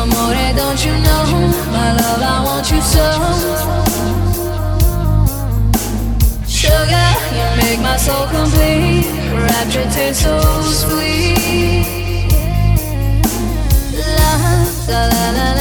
Amore, don't you know? My love, I want you so. Sugar, you make my soul complete. Rapture tastes so sweet. La la la la.